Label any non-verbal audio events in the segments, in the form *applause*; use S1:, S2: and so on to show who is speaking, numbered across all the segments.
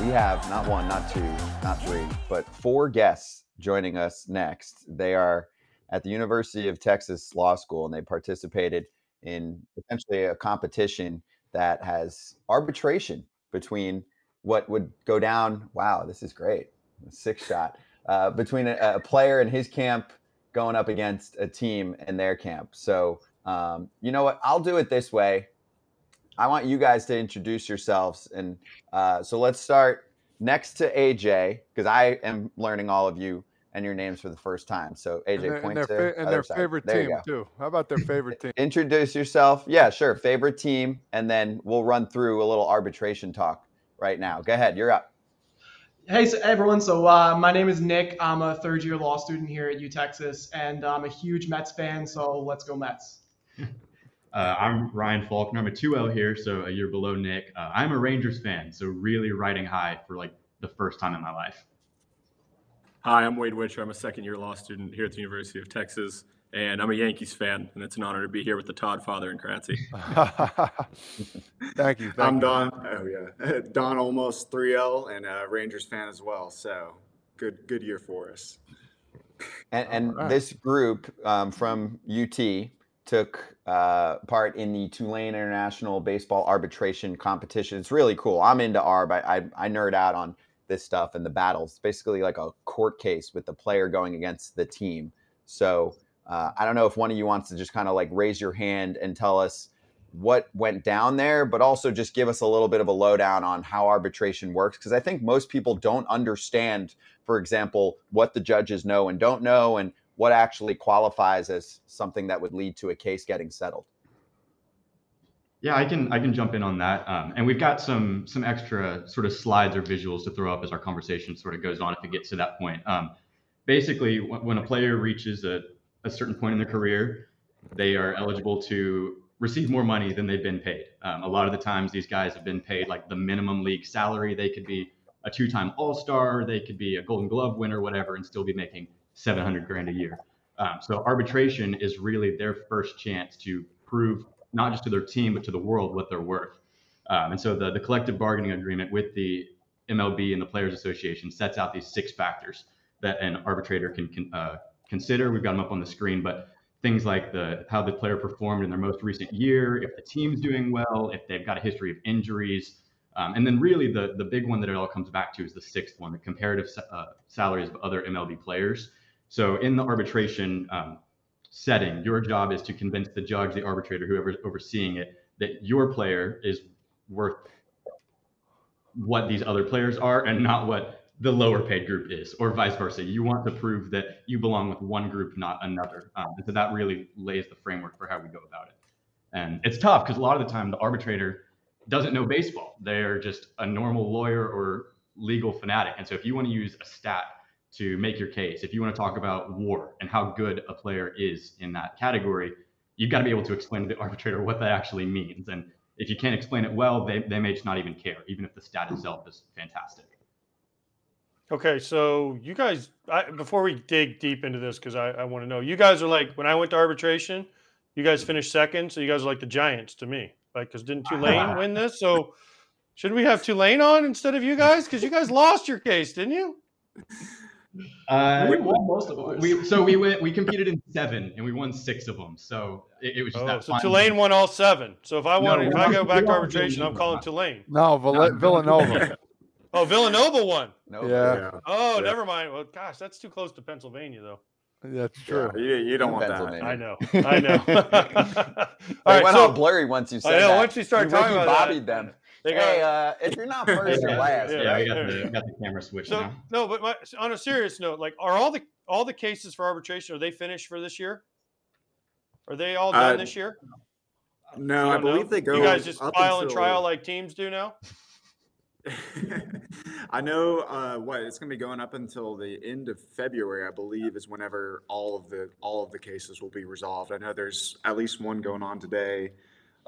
S1: we have not one, not two, not three, but four guests joining us next. They are at the University of Texas Law School and they participated in essentially a competition that has arbitration between what would go down. Wow, this is great. Six shot uh, between a, a, player and his camp going up against a team in their camp. So, um, you know what? I'll do it this way. I want you guys to introduce yourselves. And uh, so let's start next to AJ, because I am learning all of you and your names for the first time. So AJ,
S2: and their,
S1: point
S2: and their,
S1: to
S2: and their favorite team too. How about their favorite team?
S1: Introduce yourself. Yeah, sure. Favorite team, and then we'll run through a little arbitration talk right now. Go ahead. You're up.
S3: Hey so everyone, so uh, my name is Nick. I'm a third year law student here at U Texas, and I'm a huge Mets fan. So let's go Mets.
S4: Uh, I'm Ryan Faulkner. I'm a 2L here, so a year below Nick. Uh, I'm a Rangers fan, so really riding high for like the first time in my life.
S5: Hi, I'm Wade Witcher. I'm a second year law student here at the University of Texas, and I'm a Yankees fan, and it's an honor to be here with the Todd father and Kratzy. *laughs* *laughs*
S2: thank you. Thank
S6: I'm
S2: you.
S6: Don. Oh yeah, *laughs* Don almost 3L and a Rangers fan as well. So good, good year for us.
S1: And, and right. this group um, from UT took uh, part in the Tulane International Baseball Arbitration Competition. It's really cool. I'm into ARB. I, I, I nerd out on this stuff and the battles. It's basically like a court case with the player going against the team. So uh, I don't know if one of you wants to just kind of like raise your hand and tell us what went down there, but also just give us a little bit of a lowdown on how arbitration works. Because I think most people don't understand, for example, what the judges know and don't know, and what actually qualifies as something that would lead to a case getting settled.
S4: Yeah, I can I can jump in on that, um, and we've got some some extra sort of slides or visuals to throw up as our conversation sort of goes on if it gets to that point. Um, basically, when a player reaches a, a certain point in their career, they are eligible to receive more money than they've been paid. Um, a lot of the times, these guys have been paid like the minimum league salary. They could be a two-time All-Star, they could be a Golden Glove winner, whatever, and still be making 700 grand a year. Um, so arbitration is really their first chance to prove not just to their team but to the world what they're worth. Um, and so the the collective bargaining agreement with the MLB and the Players Association sets out these six factors that an arbitrator can, can uh, consider. We've got them up on the screen, but things like the how the player performed in their most recent year, if the team's doing well, if they've got a history of injuries, um, and then really the the big one that it all comes back to is the sixth one, the comparative uh, salaries of other MLB players. So in the arbitration um, setting, your job is to convince the judge, the arbitrator, whoever's overseeing it, that your player is worth what these other players are and not what the lower paid group is, or vice versa. You want to prove that you belong with one group, not another. Um, so that really lays the framework for how we go about it. And it's tough because a lot of the time the arbitrator doesn't know baseball. They're just a normal lawyer or legal fanatic. And so if you want to use a stat to make your case. If you want to talk about war and how good a player is in that category, you've got to be able to explain to the arbitrator what that actually means. And if you can't explain it well, they, they may just not even care, even if the stat itself is fantastic.
S7: Okay, so you guys, I, before we dig deep into this, because I, I want to know, you guys are like, when I went to arbitration, you guys finished second, so you guys are like the Giants to me. Like, because didn't Tulane *laughs* win this? So should we have Tulane on instead of you guys? Because you guys lost your case, didn't you?
S4: Uh, we won most of them. We so we went. We competed in seven, and we won six of them. So it, it was just oh, that.
S7: So Tulane won all seven. So if I want, no, if I go back to arbitration, I'm calling Tulane.
S2: No, Vill- Villanova.
S7: oh, Villanova won.
S2: No, yeah.
S7: Oh,
S6: yeah.
S7: never mind. Well, gosh, that's too close to Pennsylvania, though.
S2: That's true.
S6: Yeah, you, you don't want that.
S7: I know. I know. *laughs* *laughs*
S1: all right, went so, all blurry once you said I know.
S7: That. Once you start
S1: you
S7: talking about
S1: Bobbied
S7: that,
S1: them. They hey, uh, if you're not *laughs* first, you're last.
S4: Yeah, right? I got the, got the camera switched
S7: so,
S4: now.
S7: No, but my, on a serious note, like, are all the all the cases for arbitration are they finished for this year? Are they all done uh, this year?
S6: No, I believe know? they go.
S7: You guys just file until... and trial like teams do now. *laughs*
S6: I know uh, what it's going to be going up until the end of February, I believe, is whenever all of the all of the cases will be resolved. I know there's at least one going on today.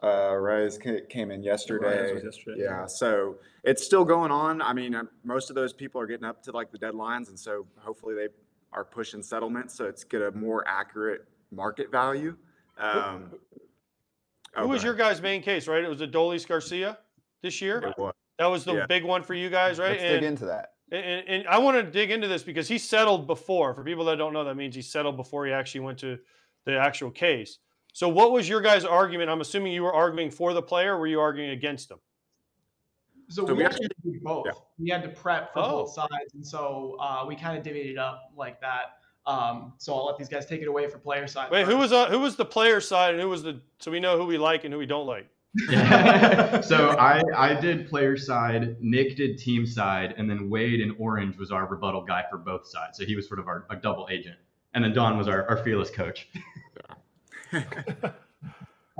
S6: Uh, Rise came in yesterday.
S5: yesterday.
S6: Yeah, so it's still going on. I mean, uh, most of those people are getting up to like the deadlines, and so hopefully they are pushing settlements, so it's get a more accurate market value. Um,
S7: Who was your guy's main case? Right, it was Adolis Garcia this year.
S6: It was.
S7: That was the
S6: Yeah.
S7: big one for you guys, right?
S1: Let's
S7: and,
S1: dig into that.
S7: and, and I want to dig into this because he settled before. For people that don't know, that means he settled before he actually went to the actual case. So, what was your guys' argument? I'm assuming you were arguing for the player. Or were you arguing against him?
S3: So,
S6: So
S3: we
S6: we
S3: actually had to do both.
S6: yeah.
S3: We had to prep for
S7: Oh.
S3: both sides, and so uh, we kind of divvied it up like that. Um, so I'll let these guys take it away for player side.
S7: Wait, who was uh, who was the player side and who was the so we know who we like and who we don't like. *laughs*
S4: So I, I did player side, Nick did team side, and then Wade and Orange was our rebuttal guy for both sides. So he was sort of our, our double agent. And then Don was our, our fearless coach. *laughs* *laughs*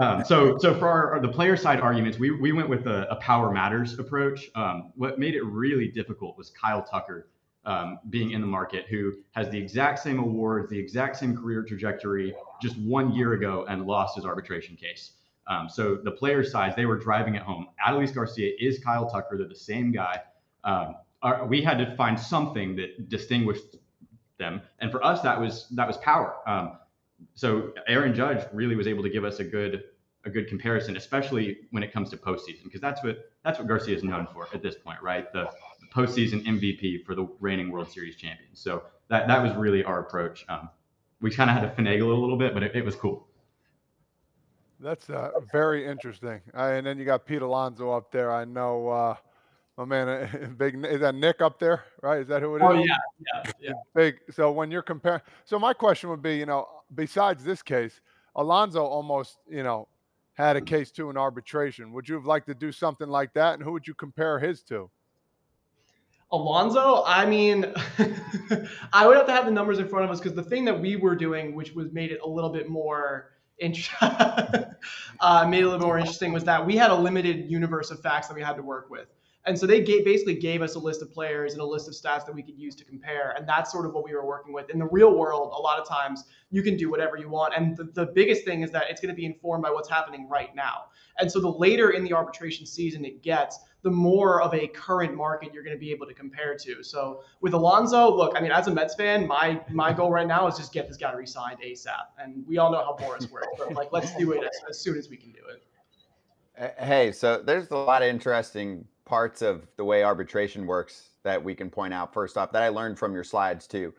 S4: Um, so, so for our, the player side arguments, we, we went with a, a power matters approach. Um, what made it really difficult was Kyle Tucker um, being in the market, who has the exact same awards, the exact same career trajectory, just one year ago, and lost his arbitration case. Um, so the player sides, they were driving it home. Adolis Garcia is Kyle Tucker; they're the same guy. Um, our, we had to find something that distinguished them, and for us, that was that was power. Um, so Aaron Judge really was able to give us a good a good comparison, especially when it comes to postseason, because that's what that's what Garcia is known for at this point, right? The, the postseason MVP for the reigning World Series champions. So that that was really our approach. Um, we kind of had to finagle it a little bit, but it, it was cool.
S2: That's uh, very interesting. And then you got Pete Alonso up there. I know, uh, my man, uh, *laughs* big. Is that Nick up there? Right? Is that who it is?
S3: Oh yeah, yeah, yeah.
S2: Big. So when you're comparing, so my question would be, you know, besides this case, Alonso almost, you know, had a case to an arbitration. Would you have liked to do something like that? And who would you compare his to?
S3: Alonso, I mean, *laughs* I would have to have the numbers in front of us because the thing that we were doing, which was made it a little bit more int- *laughs* uh, made it a little more interesting, was that we had a limited universe of facts that we had to work with. And so they gave, basically gave us a list of players and a list of stats that we could use to compare. And that's sort of what we were working with. In the real world, a lot of times you can do whatever you want. And the, the biggest thing is that it's going to be informed by what's happening right now. And so the later in the arbitration season it gets, the more of a current market you're going to be able to compare to. So with Alonso, look, I mean, as a Mets fan, my my goal right now is just get this guy re-signed ASAP. And we all know how Boras works, but like let's do it as, as soon as we can do it.
S1: Hey, so there's a lot of interesting parts of the way arbitration works that we can point out. First off, that I learned from your slides too.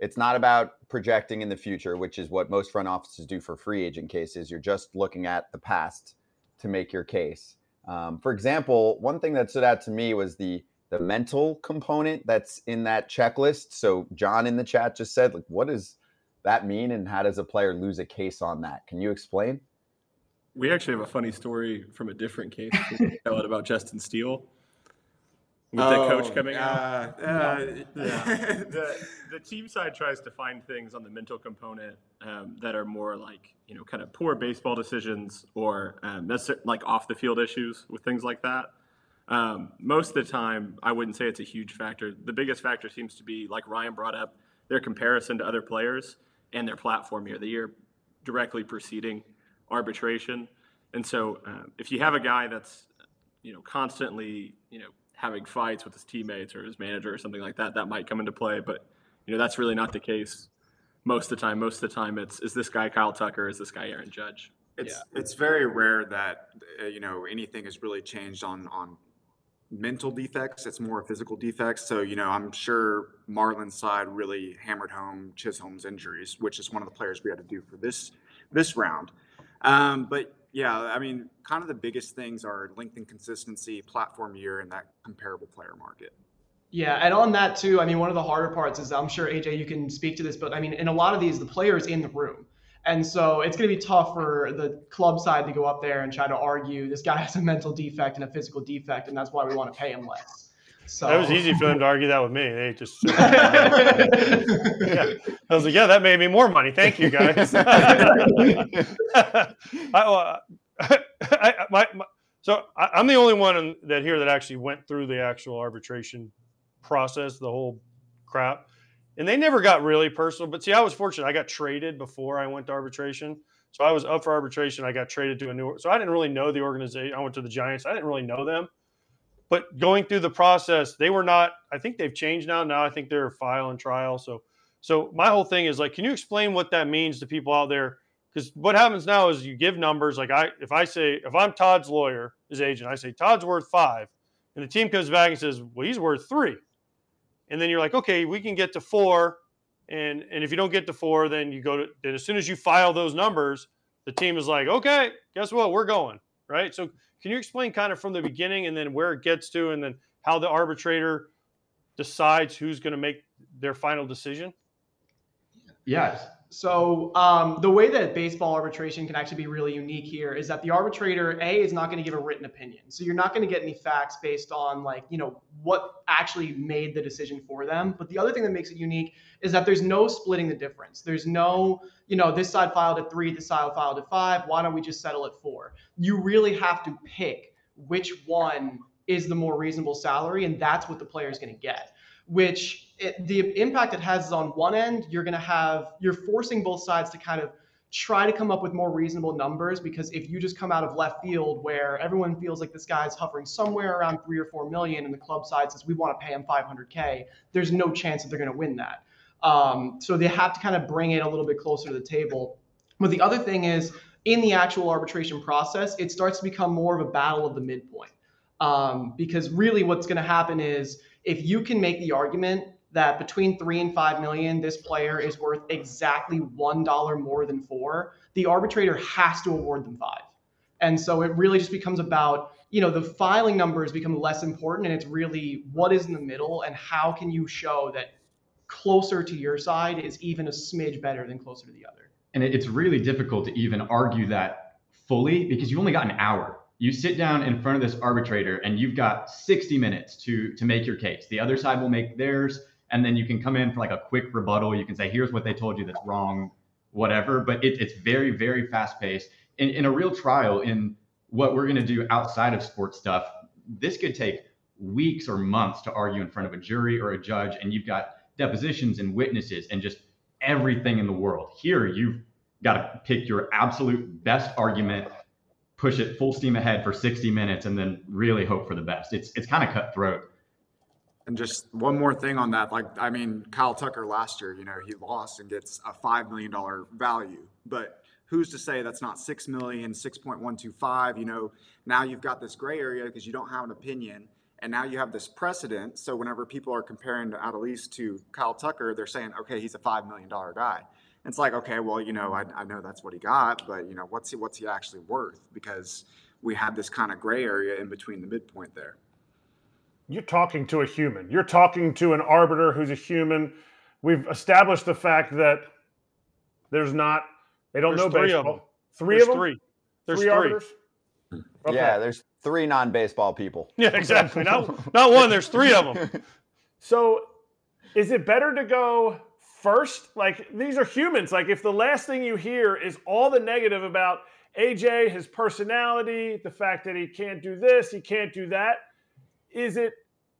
S1: It's not about projecting in the future, which is what most front offices do for free agent cases. You're just looking at the past to make your case. Um, for example, one thing that stood out to me was the the mental component that's in that checklist. So John in the chat just said, like, what does that mean, and how does a player lose a case on that? Can you explain?
S5: We actually have a funny story from a different case. We can tell it about Justin Steele with the coach
S6: Oh,
S5: coming out.
S6: uh, uh, *laughs*
S5: the the team side tries to find things on the mental component um, that are more like you know kind of poor baseball decisions or um, necessar- like off the field issues with things like that. Um, most of the time, I wouldn't say it's a huge factor. The biggest factor seems to be like Ryan brought up their comparison to other players and their platform year, the year directly preceding arbitration. And so, um, if you have a guy that's you know constantly you know having fights with his teammates or his manager or something like that, that might come into play. But you know that's really not the case most of the time. Most of the time, it's is this guy Kyle Tucker? Is this guy Aaron Judge?
S6: It's it's very rare that uh, you know anything has really changed on on mental defects. It's more physical defects. So you know, I'm sure Marlins' side really hammered home Chisholm's injuries, which is one of the players we had to do for this this round. Um, but yeah, I mean, kind of the biggest things are length and consistency, platform year, and that comparable player market.
S3: Yeah, and on that too, I mean, one of the harder parts is I'm sure AJ, you can speak to this, but I mean, in a lot of these, the player's in the room. And so it's going to be tough for the club side to go up there and try to argue this guy has a mental defect and a physical defect, and that's why we want to pay him less. So
S7: That was easy for them to argue that with me. They just *laughs* yeah. I was like, yeah, that made me more money. Thank you, guys. *laughs* *laughs* I, well, I, my, my, so I, I'm the only one in, that here that actually went through the actual arbitration process, the whole crap, and they never got really personal. But see, I was fortunate; I got traded before I went to arbitration, so I was up for arbitration. I got traded to a new, so I didn't really know the organization. I went to the Giants. I didn't really know them but going through the process, they were not. I think they've changed now. Now I think they're file and trial. So, so my whole thing is like, can you explain what that means to people out there? Because what happens now is you give numbers. Like I, if I say, if I'm Todd's lawyer, his agent, I say Todd's worth five, and the team comes back and says, "Well, he's worth three. and then you're like, "Okay, we can get to four, and and if you don't get to four, then you go to. Then as soon as you file those numbers, the team is like, "Okay, guess what? We're going." Right. So can you explain kind of from the beginning and then where it gets to, and then how the arbitrator decides who's going to make their final decision?
S4: Yes.
S3: So um, the way that baseball arbitration can actually be really unique here is that the arbitrator A is not going to give a written opinion. So you're not going to get any facts based on like you know what actually made the decision for them. But the other thing that makes it unique is that there's no splitting the difference. There's no you know this side filed at three, this side filed at five. Why don't we just settle at four? You really have to pick which one is the more reasonable salary, and that's what the player is going to get which it, the impact it has is on one end, you're going to have, you're forcing both sides to kind of try to come up with more reasonable numbers because if you just come out of left field where everyone feels like this guy's hovering somewhere around three or four million and the club side says we want to pay him 500k there's no chance that they're going to win that. Um, so they have to kind of bring it a little bit closer to the table. But the other thing is in the actual arbitration process it starts to become more of a battle of the midpoint. Um, because really what's going to happen is if you can make the argument that between three and five million, this player is worth exactly one dollar more than four, the arbitrator has to award them five. And so it really just becomes about, you know, the filing numbers become less important and it's really what is in the middle and how can you show that closer to your side is even a smidge better than closer to the other.
S4: And it's really difficult to even argue that fully because you've only got an hour you sit down in front of this arbitrator and you've got 60 minutes to to make your case the other side will make theirs and then you can come in for like a quick rebuttal you can say here's what they told you that's wrong whatever but it, it's very very fast paced in, in a real trial in what we're going to do outside of sports stuff this could take weeks or months to argue in front of a jury or a judge and you've got depositions and witnesses and just everything in the world here you've got to pick your absolute best argument push it full steam ahead for 60 minutes and then really hope for the best. It's it's kind of cutthroat.
S6: And just one more thing on that, like I mean, Kyle Tucker last year, you know, he lost and gets a five million dollar value, but who's to say that's not six million, 6.125? You know, now you've got this gray area because you don't have an opinion, and now you have this precedent. So whenever people are comparing Adolis to Kyle Tucker, they're saying, okay, he's a five million dollar guy it's like, okay, well, you know, I, I know that's what he got, but you know, what's he what's he actually worth? Because we had this kind of gray area in between the midpoint there.
S8: You're talking to a human. You're talking to an arbiter who's a human. We've established the fact that there's not. They don't
S7: There's
S8: know
S7: three
S8: baseball.
S7: of them.
S8: Three
S7: There's
S8: of them.
S7: three. There's
S8: three
S7: three.
S8: arbiters. Hmm. Okay.
S1: Yeah, there's three non-baseball people. *laughs*
S7: Yeah, exactly. Not not one. There's three of them. *laughs*
S8: So, is it better to go first? Like these are humans. Like if the last thing you hear is all the negative about AJ, his personality, the fact that he can't do this, he can't do that, is it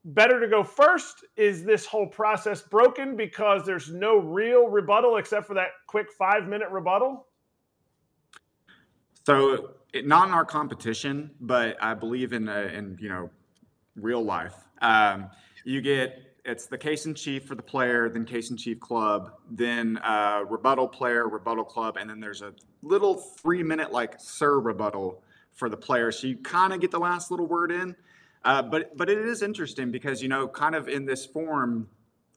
S8: better to go first? Is this whole process broken because there's no real rebuttal except for that quick five minute rebuttal?
S6: So it, not in our competition, but I believe in uh, in you know real life. Um, you get it's the case in chief for the player, then case in chief club, then uh, rebuttal player, rebuttal club, and then there's a little three minute like surrebuttal for the player. So you kind of get the last little word in. Uh, but but it is interesting because you know kind of in this form,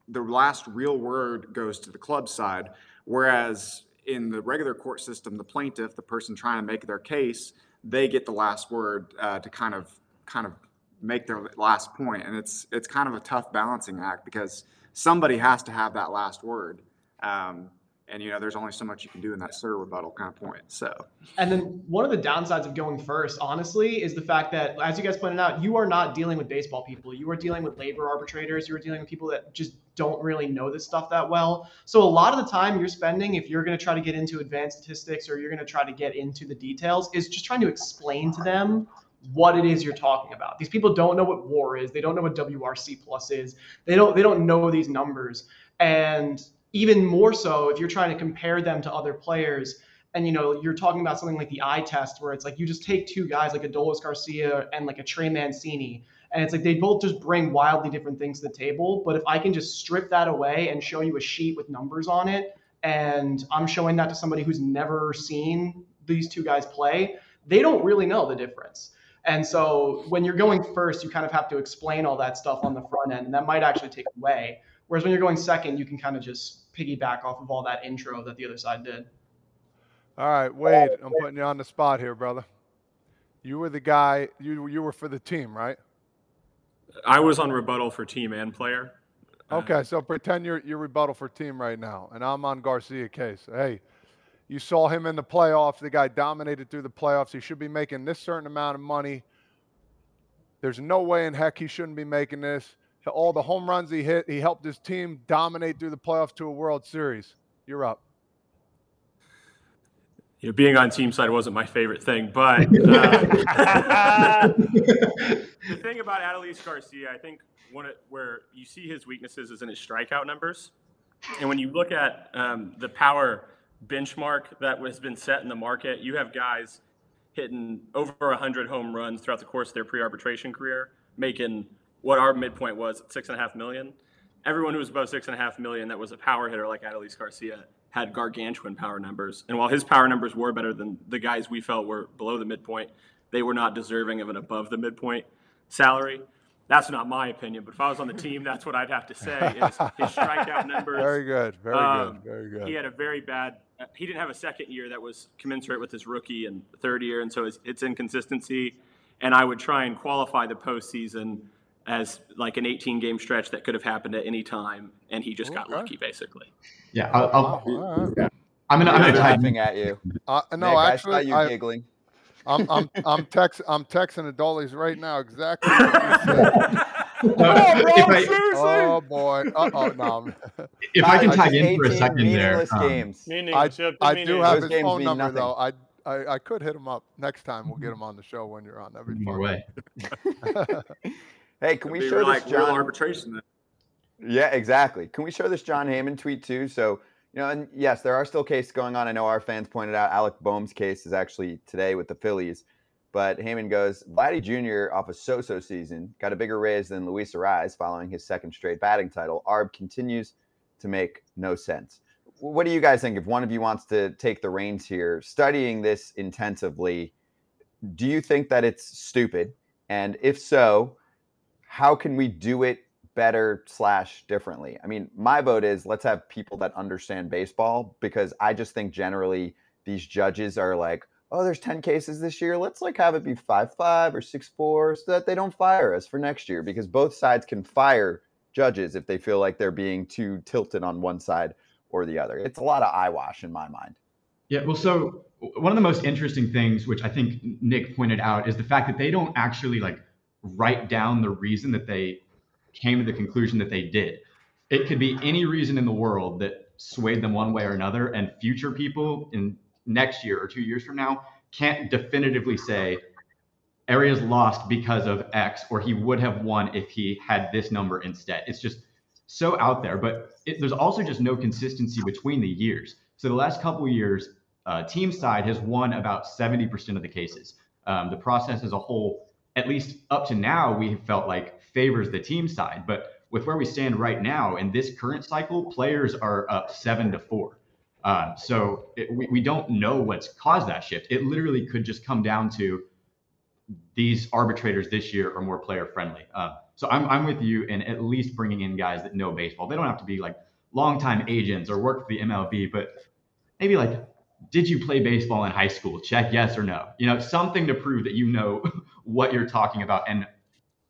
S6: the last real word goes to the club side, whereas in the regular court system, the plaintiff, the person trying to make their case, they get the last word uh, to kind of kind of make their last point, and it's it's kind of a tough balancing act because somebody has to have that last word. Um, and you know, there's only so much you can do in that surrebuttal kind of point. So,
S3: And then one of the downsides of going first, honestly, is the fact that, as you guys pointed out, you are not dealing with baseball people. You are dealing with labor arbitrators. You are dealing with people that just don't really know this stuff that well. So a lot of the time you're spending, if you're going to try to get into advanced statistics or you're going to try to get into the details, is just trying to explain to them what it is you're talking about. These people don't know what war is. They don't know what WRC plus is. They don't they don't know these numbers. And even more so if you're trying to compare them to other players. And you know you're talking about something like the eye test where it's like you just take two guys like Adolis Garcia and like a Trey Mancini and it's like they both just bring wildly different things to the table. But if I can just strip that away and show you a sheet with numbers on it and I'm showing that to somebody who's never seen these two guys play they don't really know the difference. And so when you're going first, you kind of have to explain all that stuff on the front end, and that might actually take away. Whereas when you're going second, you can kind of just piggyback off of all that intro that the other side did.
S2: All right, Wade, I'm putting you on the spot here, brother. You were the guy. You you were for the team, right?
S5: I was on rebuttal for team and player. Uh,
S2: Okay, so pretend you're you're rebuttal for team right now, and I'm on Garcia case. Hey, you saw him in the playoffs. The guy dominated through the playoffs. He should be making this certain amount of money. There's no way in heck he shouldn't be making this. All the home runs he hit, he helped his team dominate through the playoffs to a World Series. You're up.
S5: you know, being on team side wasn't my favorite thing, but *laughs* uh, the thing about Adolis Garcia, I think one of, where you see his weaknesses is in his strikeout numbers, and when you look at um, the power benchmark that has been set in the market, you have guys hitting over 100 home runs throughout the course of their pre-arbitration career, making what our midpoint was at six and a half million. Everyone who was above six and a half million that was a power hitter like Adolis Garcia had gargantuan power numbers. And while his power numbers were better than the guys we felt were below the midpoint, they were not deserving of an above the midpoint salary. That's not my opinion, but if I was on the team, that's what I'd have to say. Is his *laughs* strikeout numbers.
S2: Very good. Very
S5: Um,
S2: good. Very good.
S5: He had a very bad. He didn't have a second year that was commensurate with his rookie and third year, and so it's, it's inconsistency. And I would try and qualify the postseason as like an 18 game stretch that could have happened at any time, and he just got lucky basically.
S4: Yeah, I'll, I'll,
S2: Wow, all right.
S4: I'm gonna I'm
S1: I'm
S4: gonna tag
S1: laughing at you. *laughs*
S2: Uh,
S1: Nick,
S2: no,
S1: I
S2: actually,
S1: saw you
S2: I,
S1: giggling.
S2: I'm I'm I'm text I'm texting Adolis right now exactly what you *laughs* said.
S4: If, I,
S2: Oh boy. Uh oh no. *laughs*
S4: if I can
S1: Guys,
S4: tag
S1: just
S4: in for a
S1: 18
S4: second there,
S1: meaningless
S4: um,
S1: games.
S7: Meaningless.
S2: I do have
S1: Those
S2: his
S1: games
S2: phone
S1: mean
S2: number
S1: nothing.
S2: though. I, I I could hit him up next time. We'll get him on the show when you're on. That'd be
S4: more
S2: fun.
S4: way.
S1: Hey, can we show
S6: like
S1: this John?
S6: arbitration then.
S1: Yeah, exactly. Can we show this Jon Heyman tweet too? So, you know, and yes, there are still cases going on. I know our fans pointed out Alec Bohm's case is actually today with the Phillies. But Heyman goes, Vladdy Jr. off a so-so season got a bigger raise than Luis Arraez following his second straight batting title. Arb continues to make no sense. What do you guys think? If one of you wants to take the reins here, studying this intensively, do you think that it's stupid? And if so, how can we do it better slash differently? I mean, my vote is let's have people that understand baseball because I just think generally these judges are like, oh, there's 10 cases this year. Let's like have it be 5 5 or 6 4 so that they don't fire us for next year because both sides can fire judges if they feel like they're being too tilted on one side or the other. It's a lot of eyewash in my mind.
S4: Yeah, well, so one of the most interesting things, which I think Nick pointed out, is the fact that they don't actually like write down the reason that they came to the conclusion that they did. It could be any reason in the world that swayed them one way or another, and future people in next year or two years from now can't definitively say Arraez lost because of X, or he would have won if he had this number instead. It's just so out there, but it, there's also just no consistency between the years. So the last couple years, uh, team side has won about 70% of the cases. Um, the process as a whole, at least up to now, we have felt like favors the team side. But with where we stand right now in this current cycle, players are up seven to four. Uh, so it, we, we don't know what's caused that shift. It literally could just come down to these arbitrators this year are more player friendly. Uh, so I'm, I'm with you in at least bringing in guys that know baseball. They don't have to be like longtime agents or work for the MLB, but maybe like, did you play baseball in high school? Check yes or no. You know, something to prove that you know *laughs* what you're talking about and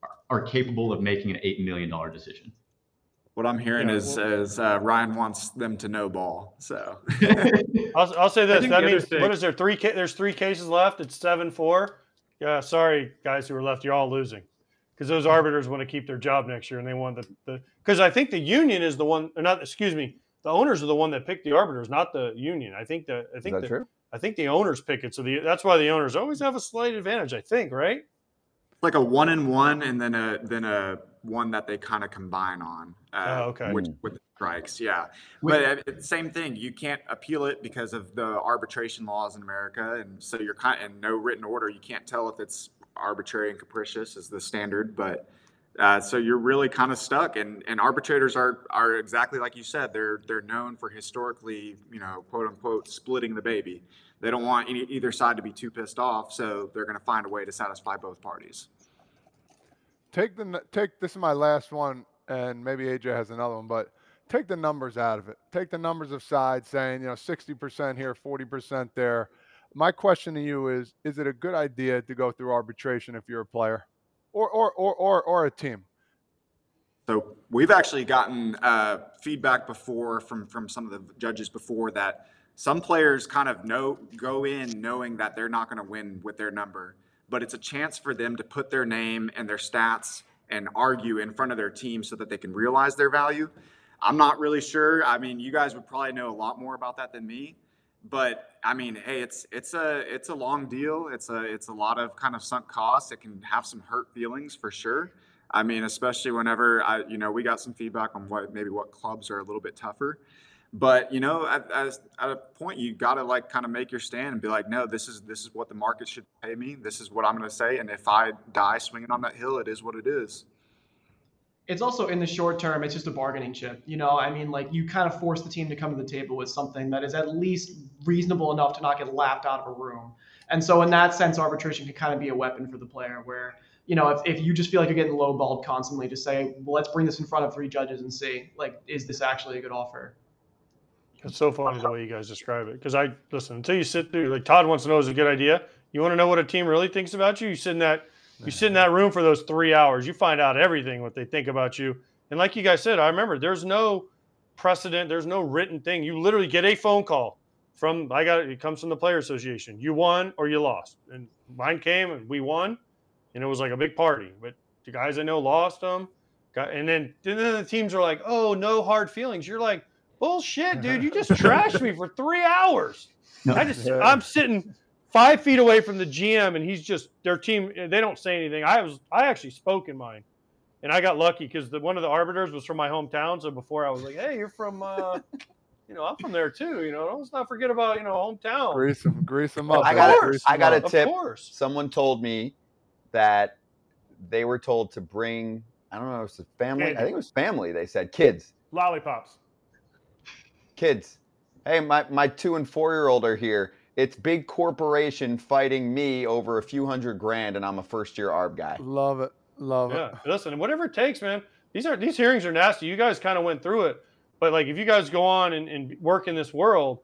S4: are, are capable of making an $8 million decision.
S6: What I'm hearing
S7: Yeah,
S6: is,
S7: well-
S6: is uh, Ryan wants them to know ball. So *laughs*
S7: I'll, I'll say this. That means
S5: thing-
S7: what is there? Three. Ca- there's three cases left. It's seven four. Yeah. Sorry, guys who are left. You're all losing because those arbiters want to keep their job next year and they want the the because I think the union is the one. Or not. Excuse me. The owners are the one that pick the arbiters, not the union. I think the I think
S1: that
S7: the,
S1: true?
S7: I think the owners pick it. So the that's why the owners always have a slight advantage. I think. Right.
S6: like a one and one, and then a then a one that they kind of combine on. Uh,
S7: Oh, okay.
S6: Which, with strikes, yeah. But uh, same thing. You can't appeal it because of the arbitration laws in America, and so you're kind and no written order. You can't tell if it's arbitrary and capricious is the standard, but Uh, so you're really kind of stuck, and, and arbitrators are are exactly like you said. They're they're known for historically, you know, quote unquote, splitting the baby. They don't want any, either side to be too pissed off, so they're going to find a way to satisfy both parties.
S2: Take the take this is my last one, and maybe AJ has another one, but take the numbers out of it. Take the numbers of sides saying, you know, 60% here, 40% there. My question to you is is it a good idea to go through arbitration if you're a player or or or or, or a team?
S6: So we've actually gotten uh, feedback before from from some of the judges before that some players kind of know go in knowing that they're not going to win with their number, but it's a chance for them to put their name and their stats and argue in front of their team so that they can realize their value. I'm not really sure. I mean, you guys would probably know a lot more about that than me. But I mean, hey, it's it's a it's a long deal. It's a it's a lot of kind of sunk costs. It can have some hurt feelings for sure. I mean, especially whenever I you know we got some feedback on what maybe what clubs are a little bit tougher. But you know, at, at, a point, you got to like kind of make your stand and be like, no, this is this is what the market should pay me. This is what I'm going to say, and if I die swinging on that hill, it is what it is
S3: it's also in the short term, it's just a bargaining chip. You know, I mean, like you kind of force the team to come to the table with something that is at least reasonable enough to not get laughed out of a room. And so, in that sense, arbitration can kind of be a weapon for the player where, you know, if, if you just feel like you're getting lowballed constantly, just say, well, let's bring this in front of three judges and see, like, is this actually a good offer?
S7: It's so funny the way you guys describe it. Because I listen until you sit through. Like Todd wants to know is a good idea. You want to know what a team really thinks about you? You sit in that you sit in that room for those three hours, you find out everything what they think about you. And like you guys said, I remember there's no precedent, there's no written thing. You literally get a phone call from I got it, it comes from the player association. You won or you lost. And mine came and we won, and it was like a big party. But the guys I know lost them. Got, and then, and then the teams are like, oh, no hard feelings. You're like, bullshit, dude. You just *laughs* trashed me for three hours. I just I'm sitting five feet away from the GM, and he's just their team. They don't say anything. I was I actually spoke in mine, and I got lucky because the one of the arbiters was from my hometown. So before I was like, "Hey, you're from." Uh, you know, I'm from there too. You know, let's not forget about you know hometown.
S2: Grease them, grease them up.
S1: I got
S2: a,
S1: I got a
S2: up.
S1: tip. Someone told me that they were told to bring. I don't know, it was family. Candy. I think it was family. They said kids.
S8: Lollipops.
S1: Kids. Hey, my my two and four year old are here it's big corporation fighting me over a few hundred grand, and I'm a first year ARB guy.
S2: Love it, love
S7: yeah.
S2: it.
S7: Listen, whatever it takes, man. These are these hearings are nasty. You guys kind of went through it, but like if you guys go on and, and work in this world,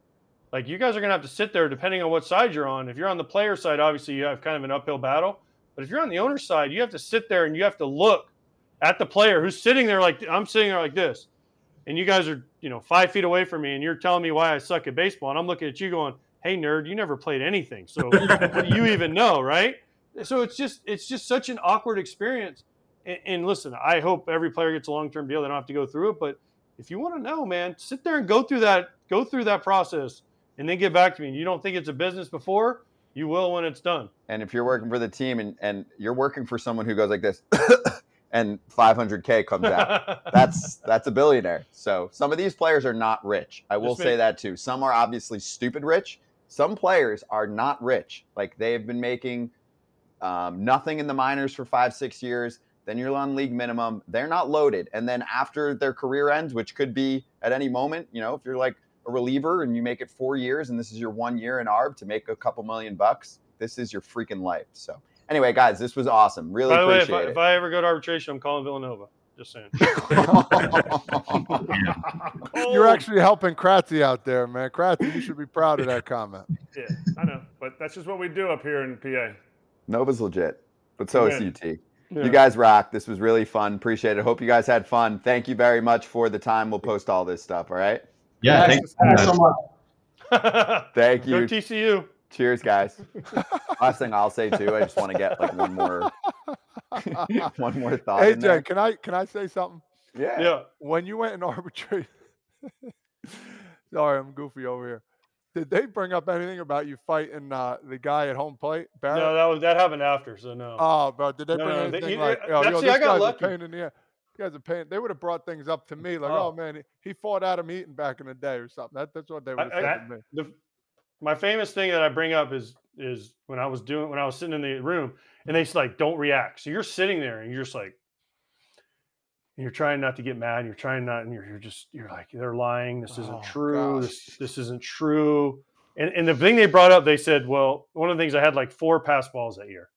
S7: like you guys are gonna have to sit there depending on what side you're on. If you're on the player side, obviously you have kind of an uphill battle. But if you're on the owner side, you have to sit there and you have to look at the player who's sitting there like I'm sitting there like this, and you guys are you know five feet away from me, and you're telling me why I suck at baseball, and I'm looking at you going, hey nerd you never played anything so what do you even know right? So it's just it's just such an awkward experience. And, and listen i hope every player gets a long-term deal. They don't have to go through it. But if you want to know man sit there and go through that go through that process and then get back to me. And you don't think it's a business before? You will when it's done.
S1: And if you're working for the team and, and you're working for someone who goes like this *coughs* and 500k comes out *laughs* that's that's a billionaire. So some of these players are not rich. I will say that too. Some are obviously stupid rich some players are not rich. Like they have been making um, nothing in the minors for five, six years. Then you're on league minimum. They're not loaded. And then after their career ends, which could be at any moment, you know, if you're like a reliever and you make it four years and this is your one year in ARB to make a couple million bucks, this is your freaking life. So anyway, guys, this was awesome. Really
S7: By the way, if. I, if I ever go to arbitration, I'm calling Villanova. Just saying. *laughs* *laughs*
S2: You're actually helping Kratzy out there, man. Kratzy, you should be proud of that comment. *laughs*
S8: Yeah, I know, but that's just what we do up here in PA.
S1: Nova's legit, but so is UT. Yeah. You guys rock. This was really fun. Appreciate it. Hope you guys had fun. Thank you very much for the time. We'll post all this stuff. All right.
S4: Yeah. Thanks,
S3: thanks so much.
S1: Thank you.
S7: Go TCU.
S1: Cheers, guys. Last thing I'll say too, I just want to get like one more *laughs* one more thought.
S2: Hey Jay, can I can I say something?
S1: Yeah.
S7: Yeah.
S2: When you went in arbitration, *laughs* sorry, I'm goofy over here. Did they bring up anything about you fighting uh, the guy at home plate? Barrett?
S7: No, that was that happened after, so no.
S2: Oh, bro, did they
S7: No,
S2: bring
S7: no,
S2: anything
S7: you-
S2: like,
S7: uh,
S2: yo,
S7: that's-
S2: yo,
S7: see,
S2: this
S7: I got
S2: guy's a
S7: lucky.
S2: pain in the ass. You guys are pain. They would have brought things up to me like,
S7: Oh.
S2: oh, man, he, he fought Adam Eaton back in the day or something. That, that's what they would have
S7: I-
S2: said
S7: I-
S2: to me.
S7: the my famous thing that I bring up is is when I was doing when I was sitting in the room and they like don't react. So you're sitting there and you're just like and you're trying not to get mad. You're trying not, and you're, you're just you're like they're lying. This isn't
S2: Oh,
S7: true.
S2: gosh.
S7: This this isn't true. And and the thing they brought up, they said, well, one of the things I had like four pass balls that year,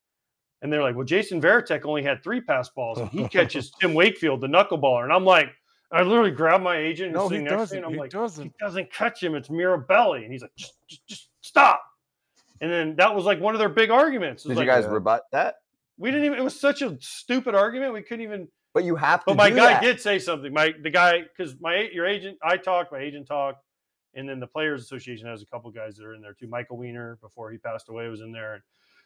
S7: and they're like, well, Jason Varitek only had three pass balls, and he *laughs* catches Tim Wakefield, the knuckleballer, and I'm like, I literally grabbed my agent and
S2: No, he
S7: sitting next to me,
S2: doesn't.
S7: and I'm
S2: He
S7: like,
S2: doesn't.
S7: he doesn't catch him. It's Mirabelli, and he's like, just just, just stop. And then that was like one of their big arguments. It was
S1: Did you
S7: like,
S1: guys rebut that?
S7: we didn't even. It was such a stupid argument. We couldn't even.
S1: But you have to.
S7: But my
S1: do
S7: guy
S1: that.
S7: did say something. My the guy because my your agent, I talked, my agent talked, and then the Players Association has a couple guys that are in there too. Michael Weiner before he passed away was in there.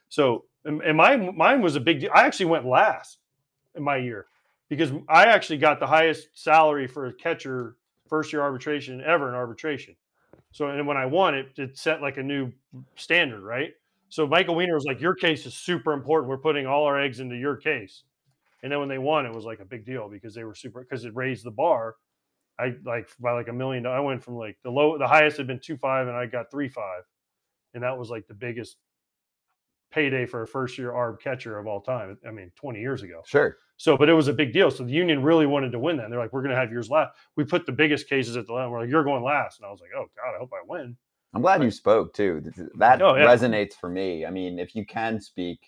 S7: So and, and mine mine was a big deal. I actually went last in my year because I actually got the highest salary for a catcher first year arbitration ever in arbitration. So and when I won it, it set like a new standard, right? So Michael Weiner was like, "Your case is super important. We're putting all our eggs into your case." And then when they won, it was like a big deal because they were super because it raised the bar. I like by like a million. I went from like the low, the highest had been two five, and I got three five, and that was like the biggest payday for a first year arb catcher of all time. I mean, twenty years ago.
S1: Sure.
S7: So, but it was a big deal. So the union really wanted to win that. And they're like, we're going to have yours last. We put the biggest cases at the last. We're like, you're going last. And I was like, oh God, I hope I win.
S1: I'm glad you spoke too. Th- th- That
S7: Oh, yeah.
S1: resonates for me. I mean, if you can speak,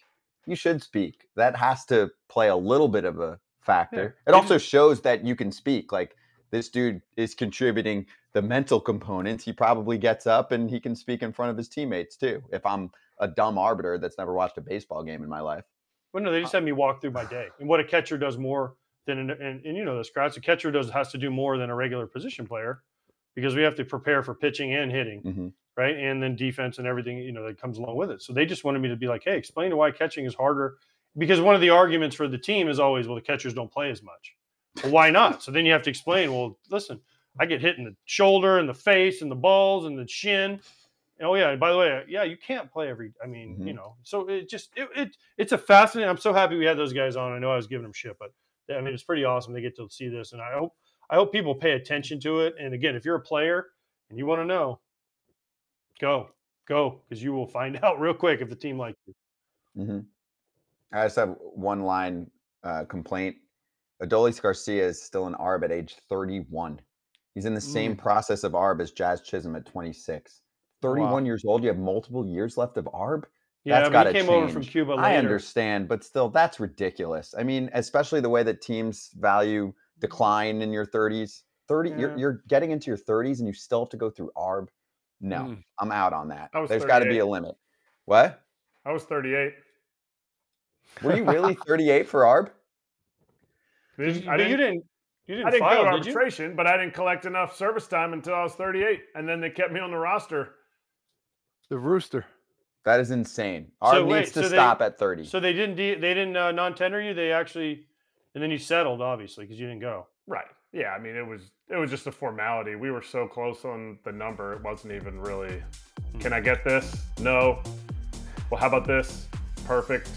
S1: you should speak. That has to play a little bit of a factor. It also shows that you can speak. Like this dude is contributing the mental components. He probably gets up and he can speak in front of his teammates too. If I'm a dumb arbiter that's never watched a baseball game in my life.
S7: But no, they just had me walk through my day and what a catcher does more than, an, and, and you know this, Kratz, a catcher does has to do more than a regular position player because we have to prepare for pitching and hitting,
S1: Mhm.
S7: right? And then defense and everything, you know, that comes along with it. So they just wanted me to be like, hey, explain to why catching is harder. Because one of the arguments for the team is always, well, the catchers don't play as much. Well, why not? So then you have to explain, well, listen, I get hit in the shoulder and the face and the balls and the shin. Oh yeah, and by the way, yeah, you can't play every. I mean, you
S1: Mhm.
S7: know, so it just it, it it's a fascinating. I'm so happy we had those guys on. I know I was giving them shit, but I mean, it's pretty awesome they get to see this, and I hope I hope people pay attention to it. And again, if you're a player and you want to know, go go because you will find *laughs* out real quick if the team likes you.
S1: Mm-hmm. I just have one line uh, complaint. Adolis Garcia is still an ARB at age 31. He's in the same process of ARB as Jazz Chisholm at 26. 31
S2: Wow.
S1: years old. You have multiple years left of ARB.
S7: Yeah,
S1: That's gotta
S7: he came over from. Cuba later.
S1: I understand, but still, that's ridiculous. I mean, especially the way that teams value decline in your 30s. 30,
S7: Yeah.
S1: you're, you're getting into your 30s and you still have to go through ARB. No,
S2: Mm.
S1: I'm out on that. There's got to be a limit. What?
S8: I was 38.
S1: Were you *laughs* really 38 for ARB?
S8: I
S7: Did
S8: didn't,
S7: you-
S8: I didn't.
S7: You didn't
S8: I didn't
S7: file,
S8: go to arbitration, but I didn't collect enough service time until I was 38, and then they kept me on the roster.
S2: The rooster.
S1: That is insane. ARB
S7: So
S1: needs
S7: wait,
S1: to
S7: so they-
S1: stop at 30.
S7: So they didn't. De- they didn't uh, non-tender you. They actually, and then you settled, obviously, because you didn't go.
S8: Right. Yeah. I mean, it was it was just a formality. We were so close on the number. It wasn't even really. Can I get this? No. Well, how about this? Perfect.